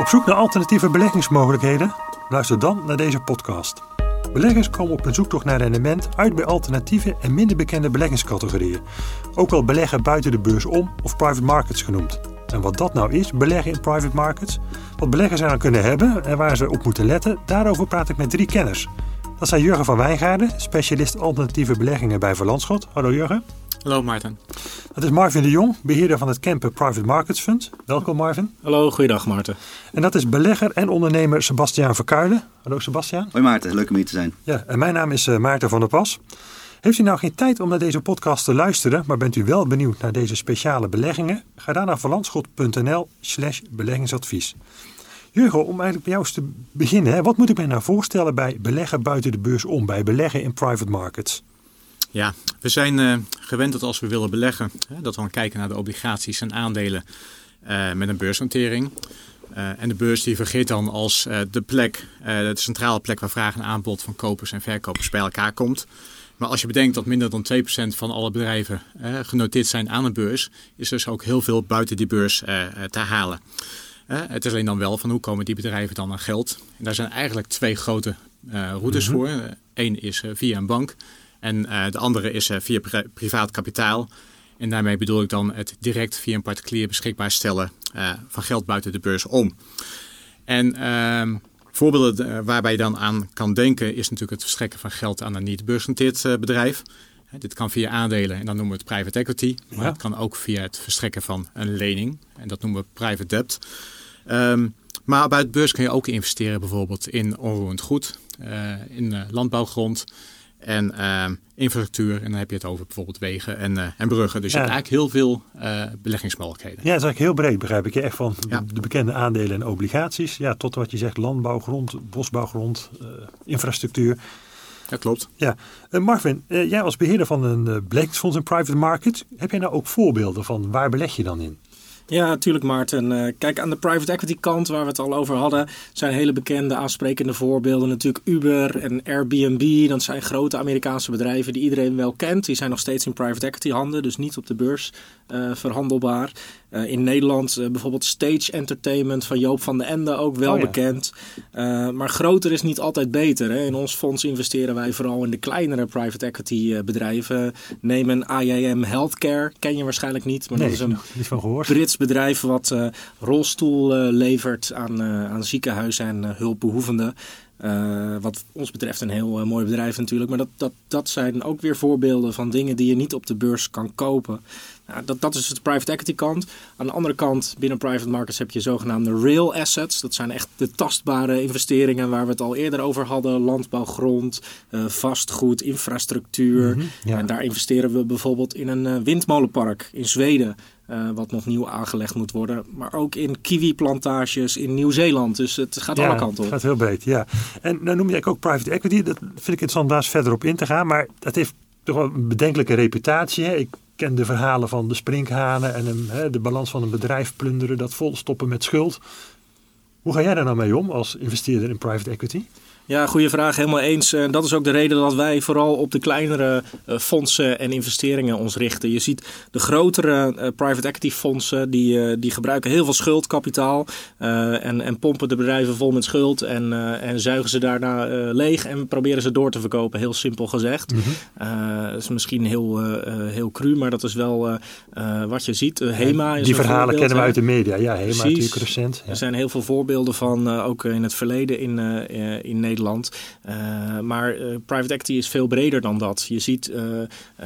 Op zoek naar alternatieve beleggingsmogelijkheden? Luister dan naar deze podcast. Beleggers komen op een zoektocht naar rendement uit bij alternatieve en minder bekende beleggingscategorieën. Ook wel beleggen buiten de beurs om of private markets genoemd. En wat dat nou is, beleggen in private markets, wat beleggers eraan kunnen hebben en waar ze op moeten letten, daarover praat ik met drie kenners. Dat zijn Jurgen van Wijngaarden, specialist alternatieve beleggingen bij Verlandschot. Hallo Jurgen. Hallo Maarten. Dat is Marvin de Jong, beheerder van het Kempen Private Markets Fund. Welkom Marvin. Hallo, goeiedag Maarten. En dat is belegger en ondernemer Sebastiaan Verkuilen. Hallo Sebastiaan. Hoi Maarten, leuk om hier te zijn. Ja, en mijn naam is uh, Maarten van der Pas. Heeft u nou geen tijd om naar deze podcast te luisteren, maar bent u wel benieuwd naar deze speciale beleggingen? Ga dan naar verlandschot.nl slash beleggingsadvies. Jurgen, om eigenlijk bij jou eens te beginnen. Hè, wat moet ik mij nou voorstellen bij beleggen buiten de beurs om, bij beleggen in private markets? Ja, we zijn uh, gewend dat als we willen beleggen, hè, dat we dan kijken naar de obligaties en aandelen uh, met een beursnotering. Uh, en de beurs die vergeet dan als de plek, de centrale plek waar vraag en aanbod van kopers en verkopers bij elkaar komt. Maar als je bedenkt dat minder dan 2% van alle bedrijven genoteerd zijn aan een beurs, is dus ook heel veel buiten die beurs te halen. het is alleen dan wel van hoe komen die bedrijven dan aan geld. En daar zijn eigenlijk twee grote routes mm -hmm. voor. Eén is via een bank en uh, de andere is uh, via pri privaat kapitaal. En daarmee bedoel ik dan het direct via een particulier beschikbaar stellen uh, van geld buiten de beurs om. En ehm, voorbeelden waarbij je dan aan kan denken is natuurlijk het verstrekken van geld aan een niet beursgenoteerd bedrijf. Dit kan via aandelen en dan noemen we het private equity. Maar het kan ook via het verstrekken van een lening. En dat noemen we private debt. Um, maar bij het beurs kun je ook investeren bijvoorbeeld in onroerend goed, in landbouwgrond en uh, infrastructuur. En dan heb je het over bijvoorbeeld wegen en, uh, en bruggen. Dus ja. je hebt eigenlijk heel veel uh, beleggingsmogelijkheden. Ja, dat is eigenlijk heel breed, begrijp ik. Echt van ja. de, de, bekende aandelen en obligaties. Ja, tot wat je zegt, landbouwgrond, bosbouwgrond, infrastructuur. Dat klopt. Ja, Marvin, jij als beheerder van een beleggingsfonds in private market, heb jij nou ook voorbeelden van waar beleg je dan in? Ja, natuurlijk Maarten. Uh, kijk, aan de private equity kant waar we het al over hadden, zijn hele bekende aansprekende voorbeelden. Natuurlijk Uber en Airbnb. Dat zijn grote Amerikaanse bedrijven die iedereen wel kent. Die zijn nog steeds in private equity handen, dus niet op de beurs uh, verhandelbaar. Uh, in Nederland bijvoorbeeld Stage Entertainment van Joop van den Ende, ook wel oh, ja. bekend. maar groter is niet altijd beter. Hè. In ons fonds investeren wij vooral in de kleinere private equity bedrijven. Neem een IAM Healthcare, ken je waarschijnlijk niet, maar nee, dat is een van. Brits bedrijf wat rolstoel levert aan, aan ziekenhuizen en hulpbehoevenden. Wat ons betreft een heel mooi bedrijf natuurlijk. Maar dat, dat, dat zijn ook weer voorbeelden van dingen die je niet op de beurs kan kopen. Nou, dat, dat is de private equity kant. Aan de andere kant, binnen private markets heb je zogenaamde real assets. Dat zijn echt de tastbare investeringen waar we het al eerder over hadden. Landbouwgrond, vastgoed, infrastructuur. Mm -hmm, ja. En daar investeren we bijvoorbeeld in een windmolenpark in Zweden. Uh, wat nog nieuw aangelegd moet worden. Maar ook in kiwi-plantages in Nieuw-Zeeland. Dus het gaat ja, alle kanten op. Het gaat heel breed, ja. En dan noem je ook private equity. Dat vind ik interessant daar verder op in te gaan. Maar dat heeft toch wel een bedenkelijke reputatie. Hè? Ik ken de verhalen van de sprinkhanen en een, hè, de balans van een bedrijf plunderen. Dat volstoppen met schuld. Hoe ga jij daar nou mee om als investeerder in private equity? Ja, goede vraag. Helemaal eens. En dat is ook de reden dat wij vooral op de kleinere uh, fondsen en investeringen ons richten. Je ziet de grotere uh, private equity fondsen, die, die gebruiken heel veel schuldkapitaal. en, en pompen de bedrijven vol met schuld en, en zuigen ze daarna leeg en proberen ze door te verkopen. Heel simpel gezegd. Mm -hmm. dat is misschien heel, heel cru, maar dat is wel wat je ziet. HEMA is Die verhalen kennen we uit de media. Ja, HEMA Precies. natuurlijk recent. Ja. Er zijn heel veel voorbeelden van, ook in het verleden in, in Nederland. Nederland. Uh, maar uh, private equity is veel breder dan dat. Je ziet uh,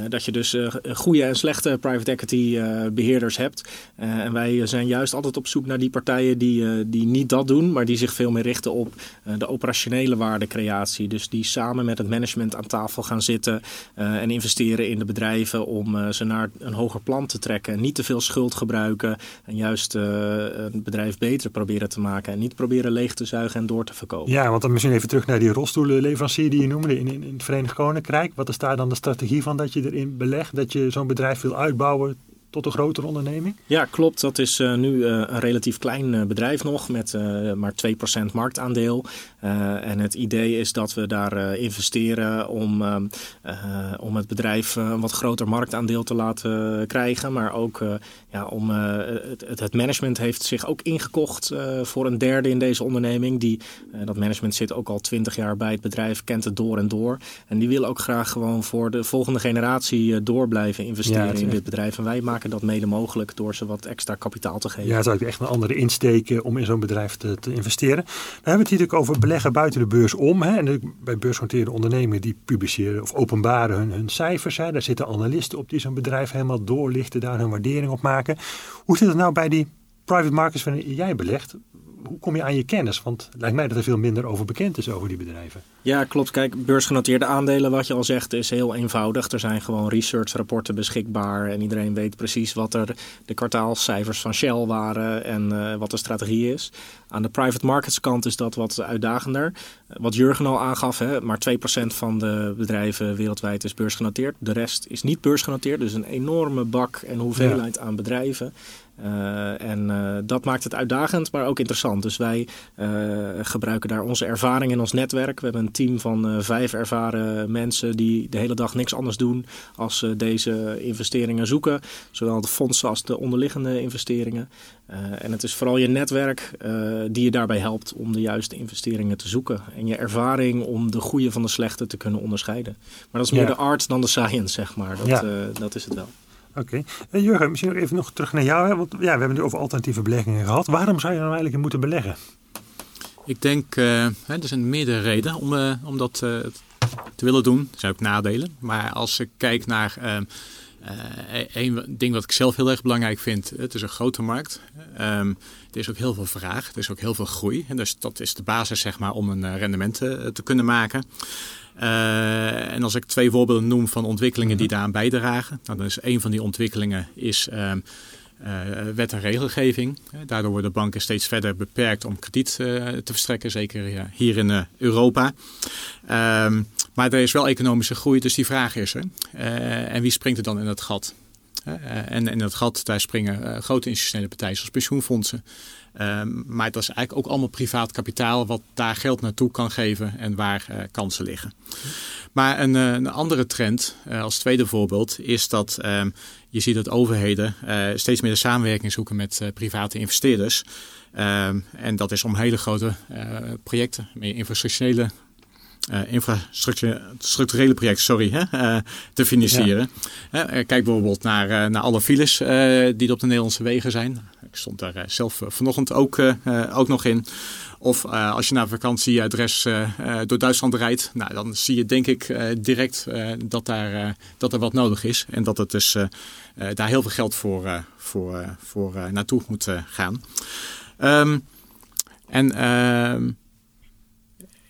dat je dus goede en slechte private equity beheerders hebt. en wij zijn juist altijd op zoek naar die partijen die, die niet dat doen, maar die zich veel meer richten op de operationele waardecreatie. Dus die samen met het management aan tafel gaan zitten en investeren in de bedrijven om ze naar een hoger plan te trekken. Niet te veel schuld gebruiken en juist een bedrijf beter proberen te maken. En niet proberen leeg te zuigen en door te verkopen. Ja, want dan misschien even terug naar die rolstoelenleverancier die je noemde in, in, het Verenigd Koninkrijk. Wat is daar dan de strategie van dat je erin belegt? Dat je zo'n bedrijf wil uitbouwen tot een grotere onderneming? Ja, klopt. Dat is nu een relatief klein bedrijf nog met maar 2% marktaandeel. en het idee is dat we daar investeren om, om het bedrijf een wat groter marktaandeel te laten krijgen. Maar ook ja, om, het, het, management heeft zich ook ingekocht voor een derde in deze onderneming. Die, dat management zit ook al 20 jaar bij het bedrijf, kent het door en door. En die wil ook graag gewoon voor de volgende generatie door blijven investeren in dit bedrijf. En wij maken dat mede mogelijk door ze wat extra kapitaal te geven. Ja, is eigenlijk echt een andere insteken om in zo'n bedrijf te, te investeren. Dan hebben we het natuurlijk over beleggen buiten de beurs om. Hè. En bij beursgenoteerde ondernemingen die publiceren of openbaren hun, hun cijfers. Hè. Daar zitten analisten op die zo'n bedrijf helemaal doorlichten, daar hun waardering op maken. Hoe zit het nou bij die private markets waarin jij belegt? Hoe kom je aan je kennis? Want het lijkt mij dat er veel minder over bekend is over die bedrijven. Ja, klopt. Kijk, beursgenoteerde aandelen, wat je al zegt, is heel eenvoudig. Er zijn gewoon research-rapporten beschikbaar en iedereen weet precies wat er de kwartaalcijfers van Shell waren en uh, wat de strategie is. Aan de private markets kant is dat wat uitdagender. Wat Jurgen al aangaf, hè, maar 2% van de bedrijven wereldwijd is beursgenoteerd. De rest is niet beursgenoteerd, dus een enorme bak en hoeveelheid aan bedrijven. Uh, en uh, dat maakt het uitdagend, maar ook interessant. Dus wij uh, gebruiken daar onze ervaring in ons netwerk. We hebben een team van vijf ervaren mensen die de hele dag niks anders doen als deze investeringen zoeken. Zowel de fondsen als de onderliggende investeringen. en het is vooral je netwerk die je daarbij helpt om de juiste investeringen te zoeken. En je ervaring om de goede van de slechte te kunnen onderscheiden. Maar dat is meer de art dan de science, zeg maar. Dat, ja. dat is het wel. Oké. Okay. Jurgen, misschien nog even nog terug naar jou. Hè? Want ja, we hebben het over alternatieve beleggingen gehad. Waarom zou je nou eigenlijk in moeten beleggen? Ik denk, uh, er zijn meerdere redenen om, uh, om dat te willen doen. Er zijn ook nadelen. Maar als ik kijk naar één ding wat ik zelf heel erg belangrijk vind. Het is een grote markt. Um, er is ook heel veel vraag. Er is ook heel veel groei. En dus dat is de basis zeg maar, om een rendement te kunnen maken. Uh, en als ik twee voorbeelden noem van ontwikkelingen die daaraan bijdragen, nou, dan is een van die ontwikkelingen is uh, uh, wet en regelgeving. Daardoor worden banken steeds verder beperkt om krediet te verstrekken, zeker hier in Europa. Ehm, maar er is wel economische groei, dus die vraag is er. en wie springt er dan in het gat? en in dat gat daar springen grote institutionele partijen zoals pensioenfondsen. Ehm, maar dat is eigenlijk ook allemaal privaat kapitaal wat daar geld naartoe kan geven en waar uh, kansen liggen. Maar een, uh, een andere trend, uh, als tweede voorbeeld, is dat ehm, je ziet dat overheden steeds meer de samenwerking zoeken met private investeerders. Um, en dat is om hele grote projecten, meer infrastructurele uh, infrastructurele projecten sorry, hè, uh, te financieren. Ja. Uh, kijk bijvoorbeeld naar, naar alle files die op de Nederlandse wegen zijn. Ik stond daar zelf vanochtend ook, ook nog in. Of als je naar vakantieadres door Duitsland rijdt, nou, dan zie je denk ik direct dat, daar, dat er wat nodig is. En dat het dus daar heel veel geld voor, voor, voor naartoe moet gaan. Um, en ehm,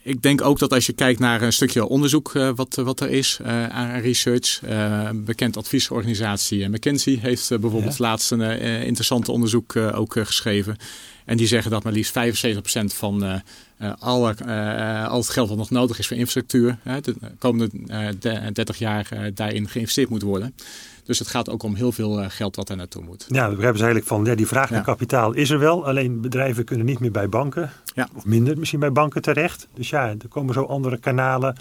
ik denk ook dat als je kijkt naar een stukje onderzoek uh, wat, wat er is uh, aan research. Uh, bekend adviesorganisatie McKinsey heeft bijvoorbeeld ja. laatst een interessante onderzoek ook geschreven. En die zeggen dat maar liefst 75% van alle, al het geld wat nog nodig is voor infrastructuur de komende 30 jaar daarin geïnvesteerd moet worden. Dus het gaat ook om heel veel eh, geld wat er naartoe moet. Ja, we hebben ze eigenlijk van ja, die vraag naar kapitaal is er wel. Alleen bedrijven kunnen niet meer bij banken. Ja. Of minder misschien bij banken terecht. Dus ja, er komen zo andere kanalen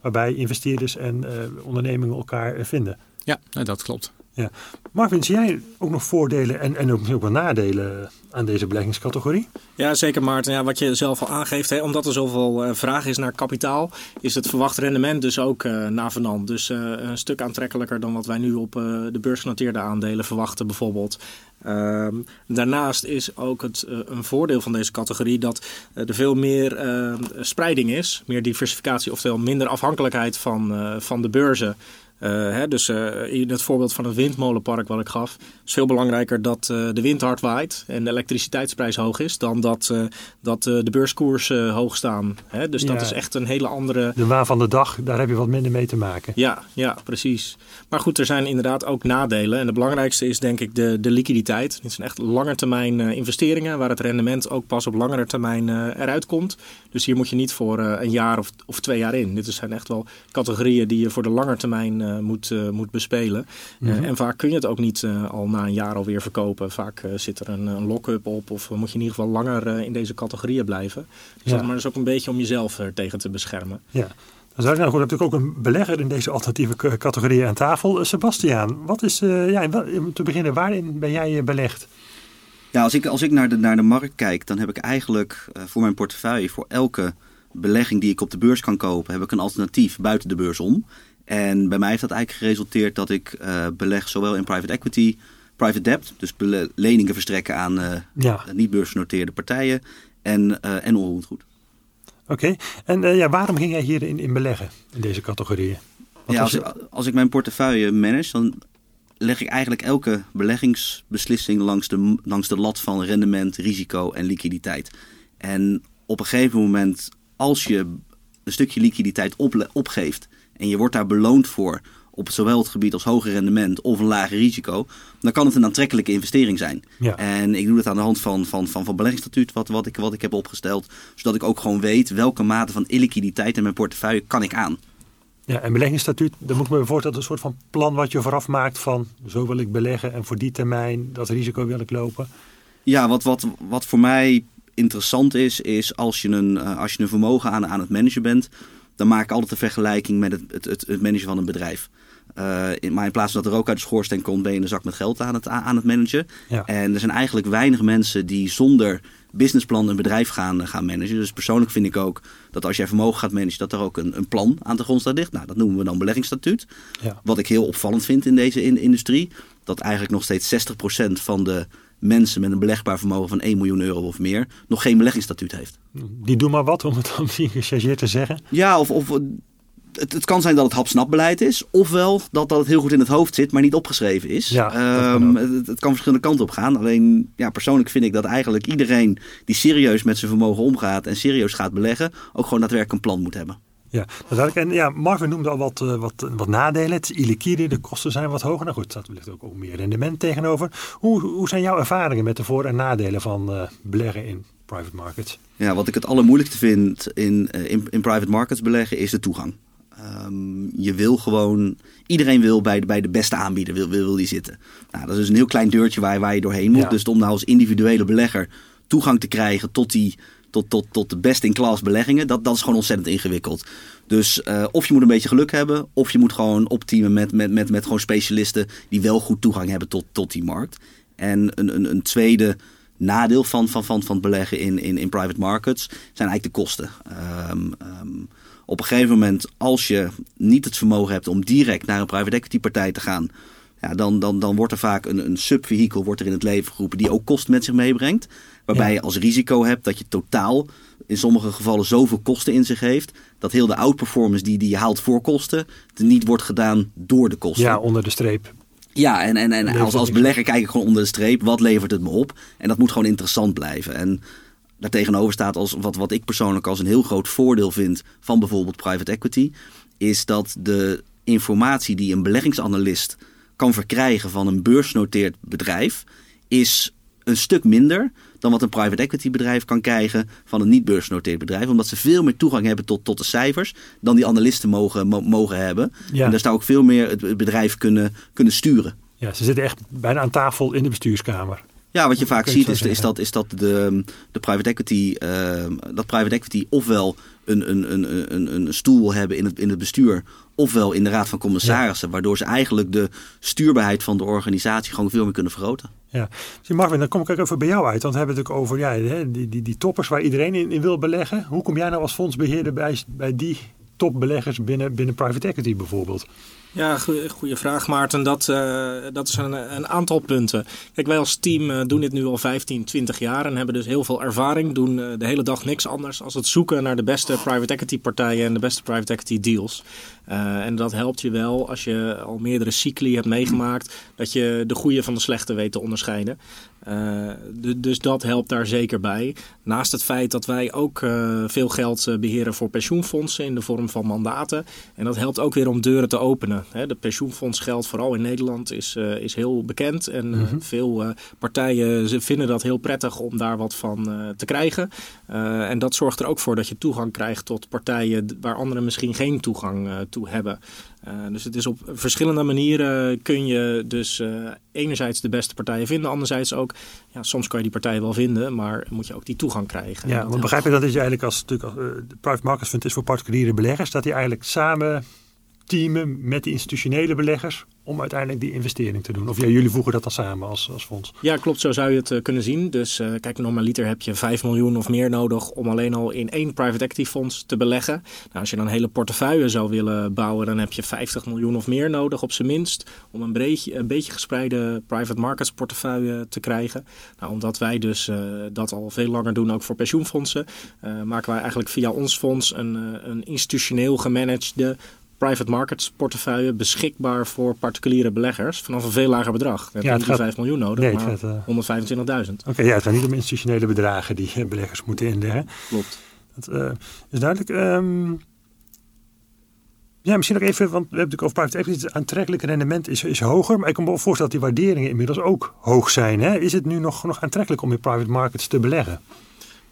waarbij investeerders en uh, ondernemingen elkaar eh, vinden. Ja, dat klopt. Ja. Marvin, zie jij ook nog voordelen en, en ook, ook wel nadelen aan deze beleggingscategorie? Ja, zeker Maarten. Ja, wat je zelf al aangeeft, hè, omdat er zoveel uh, vraag is naar kapitaal, is het verwacht rendement dus ook uh, navenant. Dus uh, een stuk aantrekkelijker dan wat wij nu op de beursgenoteerde aandelen verwachten bijvoorbeeld. Ehm, daarnaast is ook het, een voordeel van deze categorie dat er veel meer spreiding is, meer diversificatie, oftewel minder afhankelijkheid van, van de beurzen. Uh, hè, dus uh, in het voorbeeld van het windmolenpark wat ik gaf, is veel belangrijker dat uh, de wind hard waait en de elektriciteitsprijs hoog is, dan dat, dat de beurskoersen hoog staan. Hè? Dus ja. dat is echt een hele andere. De waan van de dag, daar heb je wat minder mee te maken. Ja, ja, precies. Maar goed, er zijn inderdaad ook nadelen. En de belangrijkste is denk ik de, de liquiditeit. Dit zijn echt langetermijn investeringen, waar het rendement ook pas op langere termijn eruit komt. Dus hier moet je niet voor een jaar of, of twee jaar in. Dit zijn echt wel categorieën die je voor de lange termijn termijn moet, moet bespelen. Mhm. en vaak kun je het ook niet al na een jaar alweer verkopen. Vaak zit er een, een lock-up op of moet je in ieder geval langer in deze categorieën blijven. Dus ja. maar dat is ook een beetje om jezelf er tegen te beschermen. Ja. Dan zou ik nou goed, heb ik ook een belegger in deze alternatieve categorieën aan tafel. Sebastiaan, wat is, ja, om te beginnen, waarin ben jij belegd? Ja, als ik, als ik naar, de, naar de markt kijk, dan heb ik eigenlijk uh, voor mijn portefeuille, voor elke belegging die ik op de beurs kan kopen, heb ik een alternatief buiten de beurs om. En bij mij heeft dat eigenlijk geresulteerd dat ik uh, beleg zowel in private equity, private debt, dus leningen verstrekken aan uh, ja. niet beursgenoteerde partijen en, en onroerend goed. Oké, en ja, waarom ging jij hierin in beleggen, in deze categorieën? ja, als, ik, als ik mijn portefeuille manage, dan leg ik eigenlijk elke beleggingsbeslissing langs de, langs de lat van rendement, risico en liquiditeit. En op een gegeven moment, als je een stukje liquiditeit op, opgeeft en je wordt daar beloond voor op zowel het gebied als hoger rendement of een lager risico, dan kan het een aantrekkelijke investering zijn. Ja. En ik doe dat aan de hand van, van, van, van beleggingsstatuut, wat, wat, ik, wat ik heb opgesteld, zodat ik ook gewoon weet welke mate van illiquiditeit in mijn portefeuille kan ik aan. Ja, en beleggingsstatuut, dan moet ik me voorstellen, een soort van plan wat je vooraf maakt van zo wil ik beleggen en voor die termijn dat risico wil ik lopen. Ja, wat, wat, wat voor mij interessant is, is als je een, uh, als je een vermogen aan, aan het managen bent, dan maak ik altijd een vergelijking met het, het, het, het managen van een bedrijf. Uh, in, maar in plaats van dat er ook uit de schoorsteen komt, ben je een zak met geld aan het, aan het managen. Ja. En er zijn eigenlijk weinig mensen die zonder businessplan een bedrijf gaan, gaan managen. Dus persoonlijk vind ik ook dat als jij vermogen gaat managen, dat er ook een, een plan aan de grondslag ligt. Nou, dat noemen we dan beleggingsstatuut. Ja. Wat ik heel opvallend vind in deze in, industrie, dat eigenlijk nog steeds 60% van de mensen met een belegbaar vermogen van 1 miljoen euro of meer nog geen beleggingsstatuut heeft. Die doen maar wat, om het dan gechargeerd te zeggen. Ja, of, of het, het, kan zijn dat het hap-snap-beleid is. Ofwel dat, dat het heel goed in het hoofd zit, maar niet opgeschreven is. Ja, um, het, het, kan verschillende kanten op gaan. Alleen ja, persoonlijk vind ik dat eigenlijk iedereen die serieus met zijn vermogen omgaat en serieus gaat beleggen, ook gewoon daadwerkelijk een plan moet hebben. Ja, dat en ja, Marvin noemde al wat, uh, wat, wat nadelen. Het is illiquide, de kosten zijn wat hoger. Nou goed, dat ligt ook, ook meer rendement tegenover. Hoe, hoe zijn jouw ervaringen met de voor- en nadelen van uh, beleggen in private markets? Ja, wat ik het allermoeilijkste vind in, uh, in, in private markets beleggen is de toegang. Um, je wil gewoon, iedereen wil bij de, bij de beste aanbieder wil, wil, wil die zitten. Nou, dat is dus een heel klein deurtje waar, waar je doorheen moet. Dus om nou als individuele belegger toegang te krijgen tot, die, tot, tot, tot de best-in-class beleggingen, dat, dat is gewoon ontzettend ingewikkeld. Dus uh, of je moet een beetje geluk hebben, of je moet gewoon opteamen met, met, met, met gewoon specialisten die wel goed toegang hebben tot, tot die markt. En een, een, een tweede nadeel van, van, van, van het beleggen in, in, in private markets zijn eigenlijk de kosten. Um, um, op een gegeven moment, als je niet het vermogen hebt om direct naar een private equity partij te gaan, ja, dan, dan, dan wordt er vaak een, een subvehikel wordt er in het leven geroepen die ook kosten met zich meebrengt. Waarbij je als risico hebt dat je totaal in sommige gevallen zoveel kosten in zich heeft. Dat heel de outperformance die, die je haalt voor kosten, niet wordt gedaan door de kosten. Ja, onder de streep. Ja, en, en, en als, als belegger kijk ik gewoon onder de streep. Wat levert het me op? En dat moet gewoon interessant blijven. En daartegenover staat als wat, wat ik persoonlijk als een heel groot voordeel vind van bijvoorbeeld private equity, is dat de informatie die een beleggingsanalist kan verkrijgen van een beursnoteerd bedrijf, is een stuk minder dan wat een private equity bedrijf kan krijgen van een niet beursgenoteerd bedrijf. Omdat ze veel meer toegang hebben tot, tot de cijfers dan die analisten mogen, mogen hebben. Ja. En daar zou ook veel meer het bedrijf kunnen, kunnen sturen. Ja, ze zitten echt bijna aan tafel in de bestuurskamer. Ja, wat je vaak ziet is, is, dat, is dat de, de private equity, uh, dat private equity ofwel een, een, een, een, een stoel wil hebben in het, in het bestuur, ofwel in de raad van commissarissen, waardoor ze eigenlijk de stuurbaarheid van de organisatie gewoon veel meer kunnen vergroten. Ja, dus Marvin, dan kom ik ook even bij jou uit. Want we hebben het ook over ja, die, die, die toppers waar iedereen in, in wil beleggen. Hoe kom jij nou als fondsbeheerder bij, bij die topbeleggers binnen, binnen private equity bijvoorbeeld? Ja, goede vraag Maarten. Dat, uh, dat is een, een, aantal punten. Kijk, wij als team uh, doen dit nu al 15, 20 jaar en hebben dus heel veel ervaring. Doen uh, de hele dag niks anders als het zoeken naar de beste private equity partijen en de beste private equity deals. En dat helpt je wel als je al meerdere cycli hebt meegemaakt, dat je de goede van de slechte weet te onderscheiden. Uh, dus dat helpt daar zeker bij. Naast het feit dat wij ook uh, veel geld beheren voor pensioenfondsen in de vorm van mandaten. En dat helpt ook weer om deuren te openen. Hè, de pensioenfondsgeld, vooral in Nederland, is, is heel bekend. En mm -hmm. veel partijen vinden dat heel prettig om daar wat van te krijgen. En dat zorgt er ook voor dat je toegang krijgt tot partijen waar anderen misschien geen toegang toe toe hebben. dus het is op verschillende manieren kun je dus enerzijds de beste partijen vinden, anderzijds ook, ja, soms kan je die partijen wel vinden, maar moet je ook die toegang krijgen. Ja, want begrijp ik dat je eigenlijk als, natuurlijk, de private markets fund is voor particuliere beleggers, dat die eigenlijk samen teamen met de institutionele beleggers om uiteindelijk die investering te doen? Of jullie voegen dat dan samen als, als fonds? Ja, klopt. Zo zou je het uh, kunnen zien. Dus uh, kijk, normaliter heb je 5 miljoen of meer nodig om alleen al in één private equity fonds te beleggen. Nou, als je dan een hele portefeuille zou willen bouwen, dan heb je 50 miljoen of meer nodig op zijn minst om een beetje, een beetje gespreide private markets portefeuille te krijgen. Nou, omdat wij dus uh, dat al veel langer doen, ook voor pensioenfondsen, maken wij eigenlijk via ons fonds een, een institutioneel gemanagede private markets portefeuille beschikbaar voor particuliere beleggers vanaf een veel lager bedrag. We hebben niet 5 miljoen nodig, nee, maar uh... 125.000. Oké, ja, het gaat niet om institutionele bedragen die eh, beleggers moeten inleggen. Klopt. Dat uh, is duidelijk. Um, ja, misschien nog even, want we hebben natuurlijk over private equity. Het aantrekkelijke rendement is, is hoger. Maar ik kan me voorstellen dat die waarderingen inmiddels ook hoog zijn. Hè? Is het nu nog, nog aantrekkelijk om in private markets te beleggen?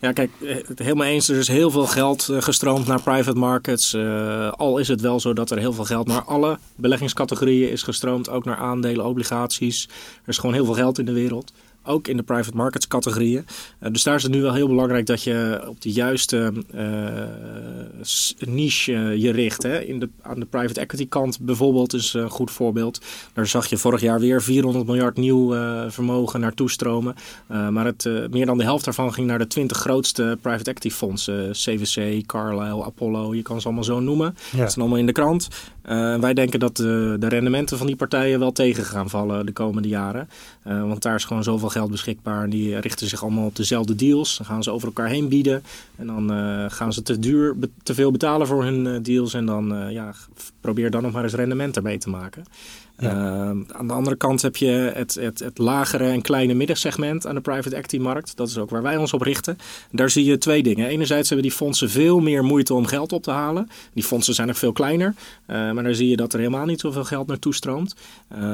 Ja, kijk, eh, helemaal eens. Er is heel veel geld eh, gestroomd naar private markets. Uh, al is het wel zo dat er heel veel geld naar alle beleggingscategorieën is gestroomd. Ook naar aandelen, obligaties. Er is gewoon heel veel geld in de wereld ook in de private markets categorieën. Uh, dus daar is het nu wel heel belangrijk dat je op de juiste uh, niche uh, je richt. Hè. In de, aan de private equity kant bijvoorbeeld is een goed voorbeeld. Daar zag je vorig jaar weer 400 miljard nieuw vermogen naartoe stromen. maar het, meer dan de helft daarvan ging naar de 20 grootste private equity fondsen. CVC, Carlyle, Apollo, je kan ze allemaal zo noemen. Ja. Dat zijn allemaal in de krant. wij denken dat de, de rendementen van die partijen wel tegen gaan vallen de komende jaren. want daar is gewoon zoveel geld beschikbaar. Die richten zich allemaal op dezelfde deals. Dan gaan ze over elkaar heen bieden. En dan uh, gaan ze te duur, te veel betalen voor hun uh, deals. En dan uh, ja, probeer dan nog maar eens rendement ermee te maken. Ja. aan de andere kant heb je het, het, het lagere en kleine middensegment aan de private equity markt. Dat is ook waar wij ons op richten. Daar zie je twee dingen. Enerzijds hebben die fondsen veel meer moeite om geld op te halen. Die fondsen zijn nog veel kleiner. maar daar zie je dat er helemaal niet zoveel geld naartoe stroomt.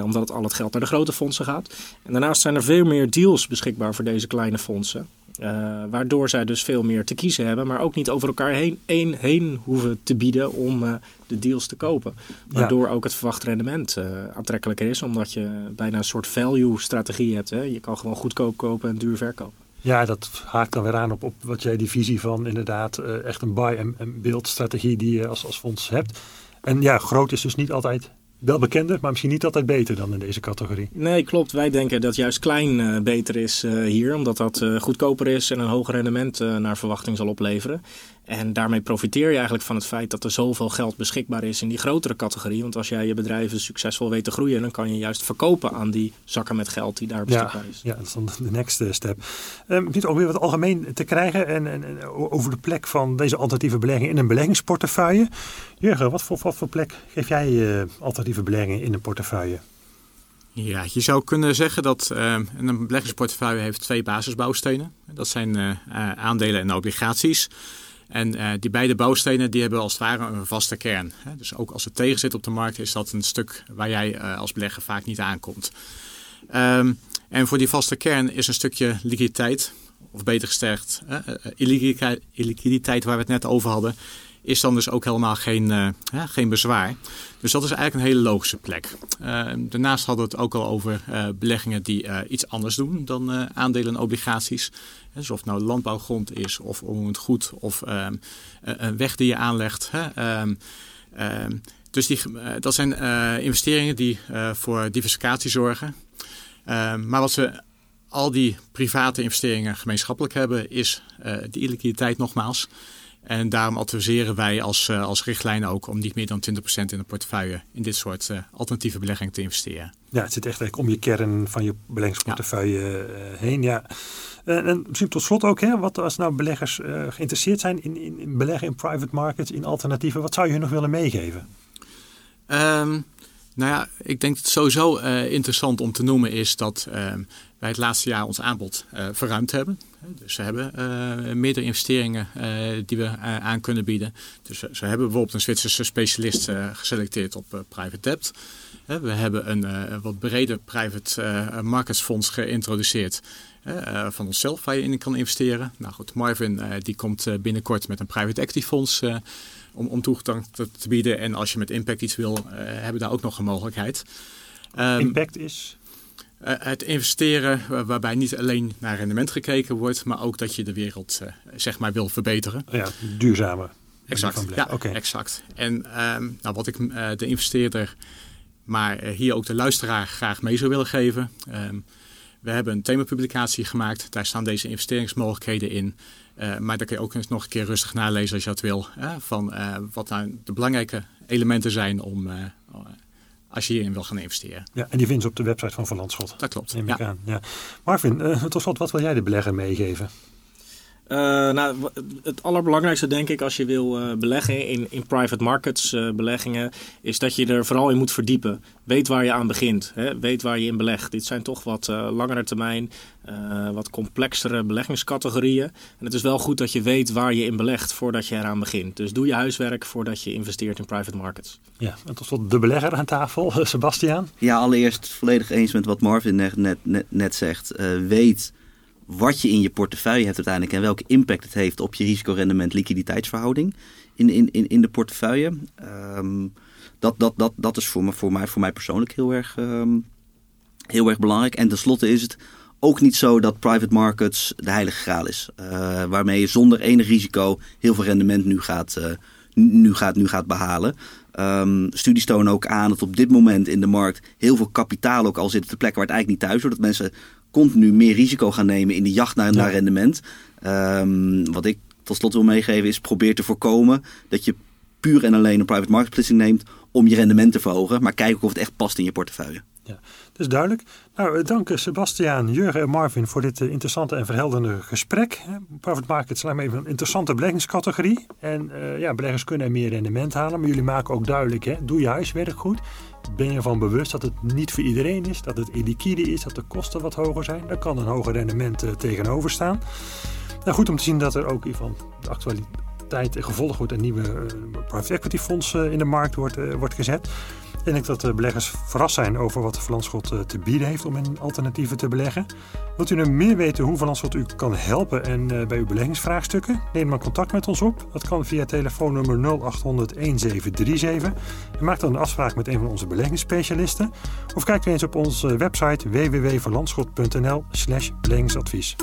omdat het al het geld naar de grote fondsen gaat. En daarnaast zijn er veel meer deals beschikbaar voor deze kleine fondsen. Uh, waardoor zij dus veel meer te kiezen hebben, maar ook niet over elkaar heen, één heen hoeven te bieden om uh, de deals te kopen. Waardoor ook het verwacht rendement uh, aantrekkelijker is, omdat je bijna een soort value-strategie hebt. Hè? Je kan gewoon goedkoop kopen en duur verkopen. Ja, dat haakt dan weer aan op, op wat jij die visie van inderdaad echt een buy- en build strategie die je als, als fonds hebt. En ja, groot is dus niet altijd wel bekender, maar misschien niet altijd beter dan in deze categorie. Nee, klopt. Wij denken dat juist klein uh, beter is uh, hier, omdat dat uh, goedkoper is en een hoger rendement naar verwachting zal opleveren. En daarmee profiteer je eigenlijk van het feit dat er zoveel geld beschikbaar is in die grotere categorie. Want als jij je bedrijven succesvol weet te groeien, dan kan je juist verkopen aan die zakken met geld die daar beschikbaar is. Ja, dat is dan de next step. Um, niet ook weer wat algemeen te krijgen en, en, over de plek van deze alternatieve belegging in een beleggingsportefeuille. Jurgen, wat voor, wat voor plek geef jij uh, alternatieve beleggingen in een portefeuille? Ja, je zou kunnen zeggen dat uh, een beleggingsportefeuille heeft twee basisbouwstenen. Dat zijn uh, aandelen en obligaties. En uh, die beide bouwstenen die hebben als het ware een vaste kern. Hè? Dus ook als het tegen zit op de markt, is dat een stuk waar jij uh, als belegger vaak niet aankomt. Um, en voor die vaste kern is een stukje liquiditeit, of beter gezegd, uh, illiquiditeit waar we het net over hadden, is dan dus ook helemaal geen, uh, geen bezwaar. Dus dat is eigenlijk een hele logische plek. Uh, daarnaast hadden we het ook al over uh, beleggingen die iets anders doen dan aandelen en obligaties. Dus of het nou landbouwgrond is, of onroerend goed, of ehm, een weg die je aanlegt. Hè. Ehm, ehm, dus die, dat zijn investeringen die voor diversificatie zorgen. maar wat ze al die private investeringen gemeenschappelijk hebben, is de illiquiditeit nogmaals. En daarom adviseren wij als, uh, als richtlijn ook om niet meer dan 20% in de portefeuille in dit soort uh, alternatieve beleggingen te investeren. Ja, het zit echt eigenlijk om je kern van je beleggingsportefeuille ja. heen. Ja. en misschien tot slot ook, hè, wat als nou beleggers geïnteresseerd zijn in, in, in, beleggen in private markets, in alternatieven, wat zou je hun nog willen meegeven? Um, nou ja, ik denk dat het sowieso interessant om te noemen is dat ehm, wij het laatste jaar ons aanbod uh, verruimd hebben. Dus we hebben uh, meerdere investeringen uh, die we aan kunnen bieden. Dus ze hebben bijvoorbeeld een Zwitserse specialist geselecteerd op private debt. we hebben een wat breder private markets fonds geïntroduceerd. van onszelf waar je in kan investeren. Nou goed, Marvin die komt binnenkort met een private equity fonds om, om toegang te, bieden. En als je met impact iets wil, hebben we daar ook nog een mogelijkheid. Um, impact is? Het investeren waarbij niet alleen naar rendement gekeken wordt, maar ook dat je de wereld zeg maar wil verbeteren. Ja, duurzamer. Exact, ja, exact. En ehm, nou, wat ik de investeerder, maar hier ook de luisteraar graag mee zou willen geven. Ehm, we hebben een themapublicatie gemaakt. Daar staan deze investeringsmogelijkheden in. Maar daar kun je ook eens nog een keer rustig nalezen als je dat wil. van wat nou de belangrijke elementen zijn om als je hierin wil gaan investeren. Ja, en die vindt ze op de website van Van Landschot. Dat klopt. Neem ik ja. aan. Ja. Marvin, tot slot, wat wil jij de belegger meegeven? Uh, nou, het allerbelangrijkste denk ik als je wil uh, beleggen in, in private markets uh, beleggingen, is dat je er vooral in moet verdiepen. Weet waar je aan begint, hè? weet waar je in belegt. Dit zijn toch wat langere termijn, wat complexere beleggingscategorieën. En het is wel goed dat je weet waar je in belegt voordat je eraan begint. Dus doe je huiswerk voordat je investeert in private markets. Ja, en tot slot de belegger aan tafel, Sebastiaan. Ja, allereerst volledig eens met wat Marvin net, net, net zegt. weet wat je in je portefeuille hebt uiteindelijk en welke impact het heeft op je risicorendement liquiditeitsverhouding in, in, in, de portefeuille. Ehm, dat, dat, dat, dat is voor, me, voor, mij, voor mij persoonlijk heel erg, um, heel erg belangrijk. En tenslotte is het ook niet zo dat private markets de heilige graal is. Uh, waarmee je zonder enig risico heel veel rendement nu gaat, uh, nu gaat, nu gaat behalen. Um, studies tonen ook aan dat op dit moment in de markt heel veel kapitaal ook al zit op de plekken waar het eigenlijk niet thuis hoort. Dat mensen continu meer risico gaan nemen in de jacht naar, naar rendement. Um, wat ik tot slot wil meegeven is probeer te voorkomen dat je puur en alleen een private market beslissing neemt om je rendement te verhogen. Maar kijk ook of het echt past in je portefeuille. Ja, is duidelijk. Nou, eh, dank Sebastiaan, Jurgen en Marvin voor dit eh, interessante en verhelderende gesprek. Private markets zijn even een interessante beleggingscategorie. En uh, ja, beleggers kunnen er meer rendement halen. Maar jullie maken ook duidelijk, hè, doe je huiswerk goed. Ben je ervan bewust dat het niet voor iedereen is, dat het illiquide is, dat de kosten wat hoger zijn. Daar kan een hoger rendement uh, tegenover staan. Nou, goed om te zien dat er ook van de actualiteit gevolgd wordt en nieuwe uh, private equity fondsen in de markt wordt, wordt gezet. En ik dat de beleggers verrast zijn over wat Verlandschot eh, te bieden heeft om in alternatieven te beleggen. Wilt u nu meer weten hoe Verlandschot u kan helpen en eh, bij uw beleggingsvraagstukken? Neem dan contact met ons op. Dat kan via telefoonnummer 0800 1737. En maak dan een afspraak met een van onze beleggingsspecialisten. Of kijk eens op onze website www.verlandschot.nl beleggingadvies.